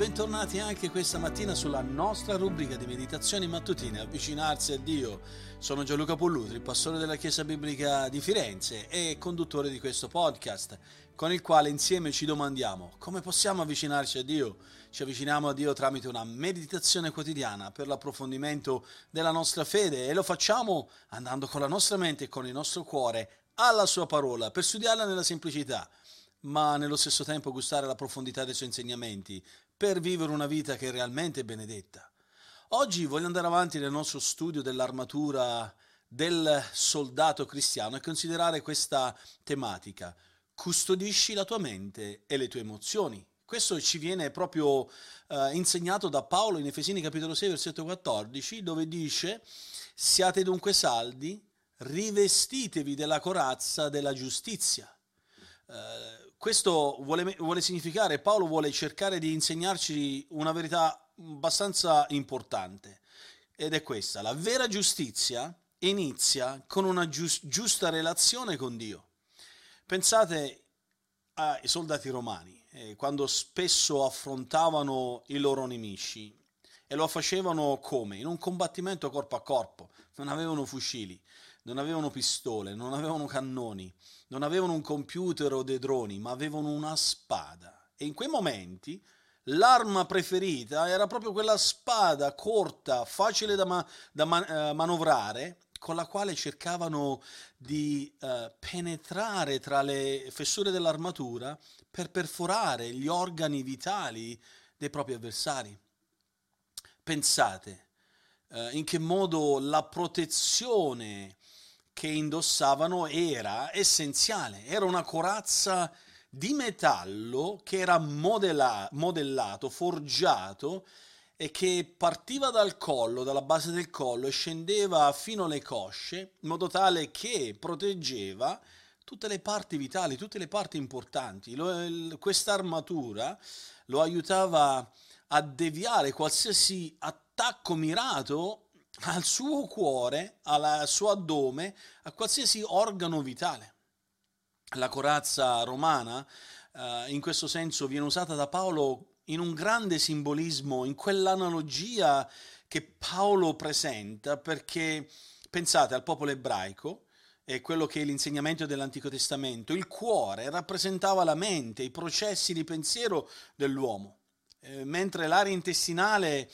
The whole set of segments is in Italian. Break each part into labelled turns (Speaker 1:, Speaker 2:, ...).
Speaker 1: bentornati anche questa mattina sulla nostra rubrica di meditazioni mattutine Avvicinarsi a Dio. Sono Gianluca Pollutri, pastore della Chiesa Biblica di Firenze e conduttore di questo podcast, con il quale insieme ci domandiamo come possiamo avvicinarci a Dio. Ci avviciniamo a Dio tramite una meditazione quotidiana per l'approfondimento della nostra fede e lo facciamo andando con la nostra mente e con il nostro cuore alla Sua parola per studiarla nella semplicità ma nello stesso tempo gustare la profondità dei suoi insegnamenti per vivere una vita che è realmente benedetta. Oggi voglio andare avanti nel nostro studio dell'armatura del soldato cristiano e considerare questa tematica. Custodisci la tua mente e le tue emozioni. Questo ci viene proprio eh, insegnato da Paolo in Efesini capitolo 6 versetto 14 dove dice siate dunque saldi, rivestitevi della corazza della giustizia. Eh, questo vuole, vuole significare, Paolo vuole cercare di insegnarci una verità abbastanza importante ed è questa, la vera giustizia inizia con una giust- giusta relazione con Dio. Pensate ai soldati romani, eh, quando spesso affrontavano i loro nemici e lo facevano come? In un combattimento corpo a corpo, non avevano fucili, non avevano pistole, non avevano cannoni, non avevano un computer o dei droni, ma avevano una spada. E in quei momenti l'arma preferita era proprio quella spada corta, facile da, ma- da man- uh, manovrare, con la quale cercavano di uh, penetrare tra le fessure dell'armatura per perforare gli organi vitali dei propri avversari. Pensate uh, in che modo la protezione che indossavano era essenziale, era una corazza di metallo che era modella- modellato, forgiato e che partiva dal collo, dalla base del collo e scendeva fino alle cosce, in modo tale che proteggeva tutte le parti vitali, tutte le parti importanti. questa armatura lo aiutava a deviare qualsiasi attacco mirato al suo cuore, al suo addome, a qualsiasi organo vitale. La corazza romana eh, in questo senso viene usata da Paolo in un grande simbolismo, in quell'analogia che Paolo presenta, perché pensate al popolo ebraico, è quello che è l'insegnamento dell'Antico Testamento, il cuore rappresentava la mente, i processi di pensiero dell'uomo, eh, mentre l'area intestinale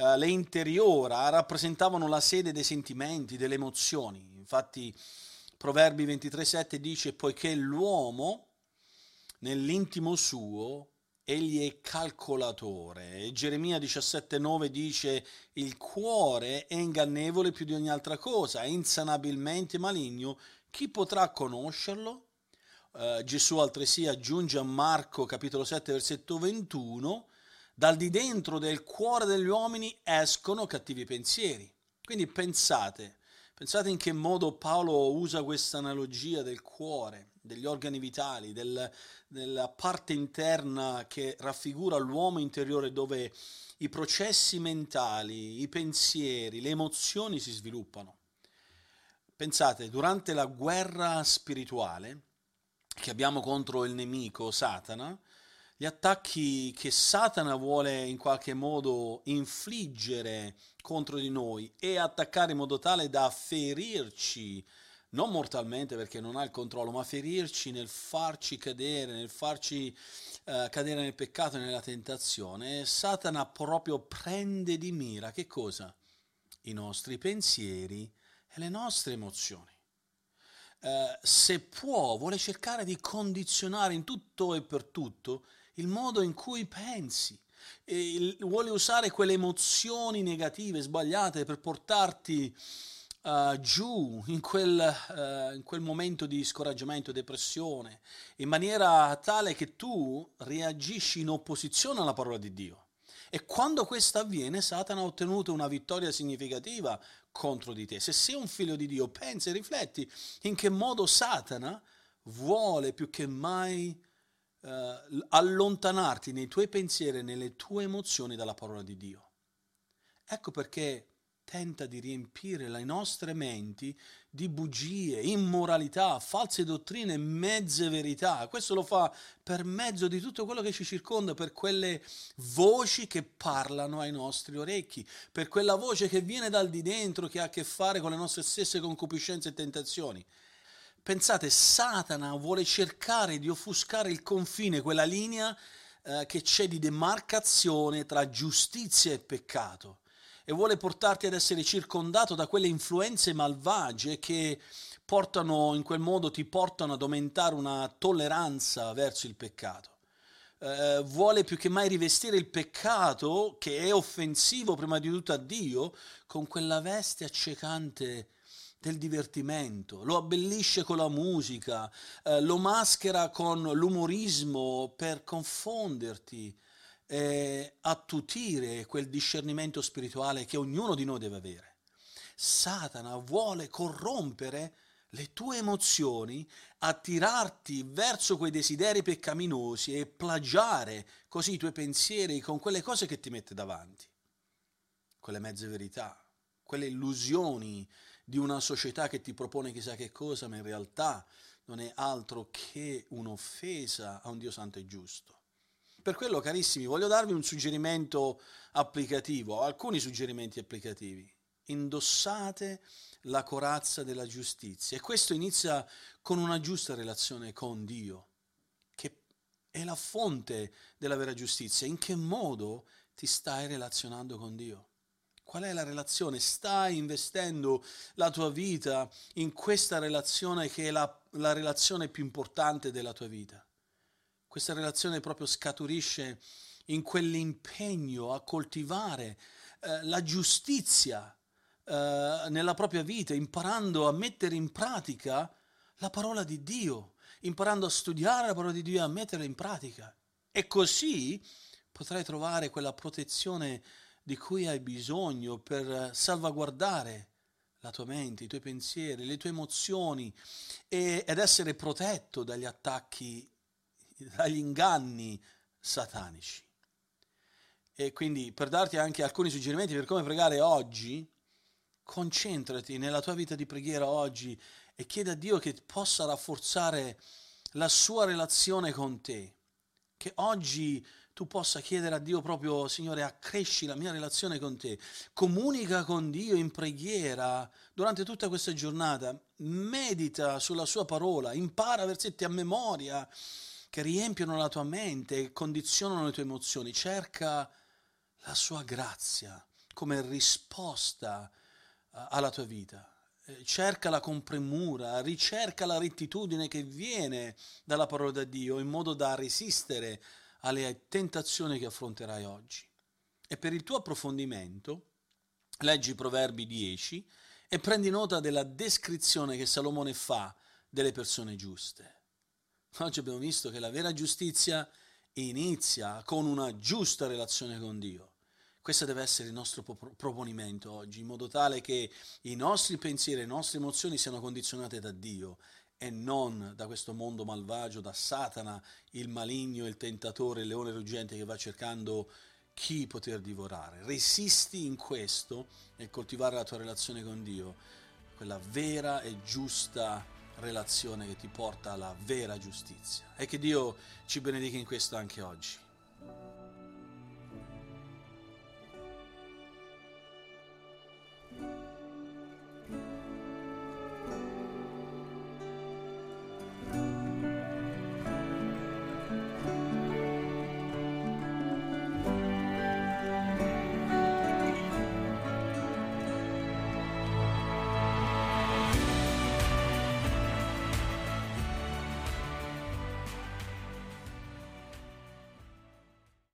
Speaker 1: eh, le interiora rappresentavano la sede dei sentimenti, delle emozioni. Infatti Proverbi 23:7 dice poiché l'uomo nell'intimo suo egli è calcolatore. E Geremia 17:9 dice il cuore è ingannevole più di ogni altra cosa, è insanabilmente maligno, chi potrà conoscerlo? Uh, Gesù altresì aggiunge a Marco capitolo 7 versetto 21 dal di dentro del cuore degli uomini escono cattivi pensieri. Quindi pensate, pensate in che modo Paolo usa questa analogia del cuore, degli organi vitali, del, della parte interna che raffigura l'uomo interiore dove i processi mentali, i pensieri, le emozioni si sviluppano. Pensate, durante la guerra spirituale che abbiamo contro il nemico Satana, gli attacchi che Satana vuole in qualche modo infliggere contro di noi e attaccare in modo tale da ferirci, non mortalmente perché non ha il controllo, ma ferirci nel farci cadere, nel farci uh, cadere nel peccato e nella tentazione. Satana proprio prende di mira che cosa? I nostri pensieri e le nostre emozioni. Uh, se può, vuole cercare di condizionare in tutto e per tutto il modo in cui pensi. E vuole usare quelle emozioni negative, sbagliate, per portarti uh, giù in quel, uh, in quel momento di scoraggiamento, depressione, in maniera tale che tu reagisci in opposizione alla parola di Dio. E quando questo avviene, Satana ha ottenuto una vittoria significativa contro di te. Se sei un figlio di Dio, pensa e rifletti in che modo Satana vuole più che mai eh, allontanarti nei tuoi pensieri e nelle tue emozioni dalla parola di Dio. Ecco perché tenta di riempire le nostre menti di bugie, immoralità, false dottrine, mezze verità. Questo lo fa per mezzo di tutto quello che ci circonda, per quelle voci che parlano ai nostri orecchi, per quella voce che viene dal di dentro, che ha a che fare con le nostre stesse concupiscenze e tentazioni. Pensate, Satana vuole cercare di offuscare il confine, quella linea eh, che c'è di demarcazione tra giustizia e peccato e vuole portarti ad essere circondato da quelle influenze malvagie che portano, in quel modo ti portano ad aumentare una tolleranza verso il peccato. Eh, vuole più che mai rivestire il peccato, che è offensivo prima di tutto a Dio, con quella veste accecante del divertimento, lo abbellisce con la musica, eh, lo maschera con l'umorismo per confonderti, eh, attutire quel discernimento spirituale che ognuno di noi deve avere. Satana vuole corrompere le tue emozioni, attirarti verso quei desideri peccaminosi e plagiare così i tuoi pensieri con quelle cose che ti mette davanti, quelle mezze verità, quelle illusioni di una società che ti propone chissà che cosa, ma in realtà non è altro che un'offesa a un Dio santo e giusto. Per quello, carissimi, voglio darvi un suggerimento applicativo, alcuni suggerimenti applicativi. Indossate la corazza della giustizia e questo inizia con una giusta relazione con Dio, che è la fonte della vera giustizia. In che modo ti stai relazionando con Dio? Qual è la relazione? Stai investendo la tua vita in questa relazione che è la, la relazione più importante della tua vita? Questa relazione proprio scaturisce in quell'impegno a coltivare eh, la giustizia eh, nella propria vita, imparando a mettere in pratica la parola di Dio, imparando a studiare la parola di Dio e a metterla in pratica. E così potrai trovare quella protezione di cui hai bisogno per salvaguardare la tua mente, i tuoi pensieri, le tue emozioni e, ed essere protetto dagli attacchi dagli inganni satanici. E quindi per darti anche alcuni suggerimenti per come pregare oggi, concentrati nella tua vita di preghiera oggi e chiedi a Dio che possa rafforzare la sua relazione con te. Che oggi tu possa chiedere a Dio proprio, Signore, accresci la mia relazione con te. Comunica con Dio in preghiera durante tutta questa giornata. Medita sulla sua parola, impara versetti a memoria che riempiono la tua mente e condizionano le tue emozioni. Cerca la sua grazia come risposta eh, alla tua vita. Eh, cercala con premura, ricerca la rettitudine che viene dalla parola di Dio in modo da resistere alle tentazioni che affronterai oggi. E per il tuo approfondimento, leggi Proverbi 10 e prendi nota della descrizione che Salomone fa delle persone giuste. Oggi abbiamo visto che la vera giustizia inizia con una giusta relazione con Dio. Questo deve essere il nostro proponimento oggi, in modo tale che i nostri pensieri, le nostre emozioni siano condizionate da Dio e non da questo mondo malvagio, da Satana, il maligno, il tentatore, il leone ruggente che va cercando chi poter divorare. Resisti in questo nel coltivare la tua relazione con Dio, quella vera e giusta relazione che ti porta alla vera giustizia. E che Dio ci benedica in questo anche oggi.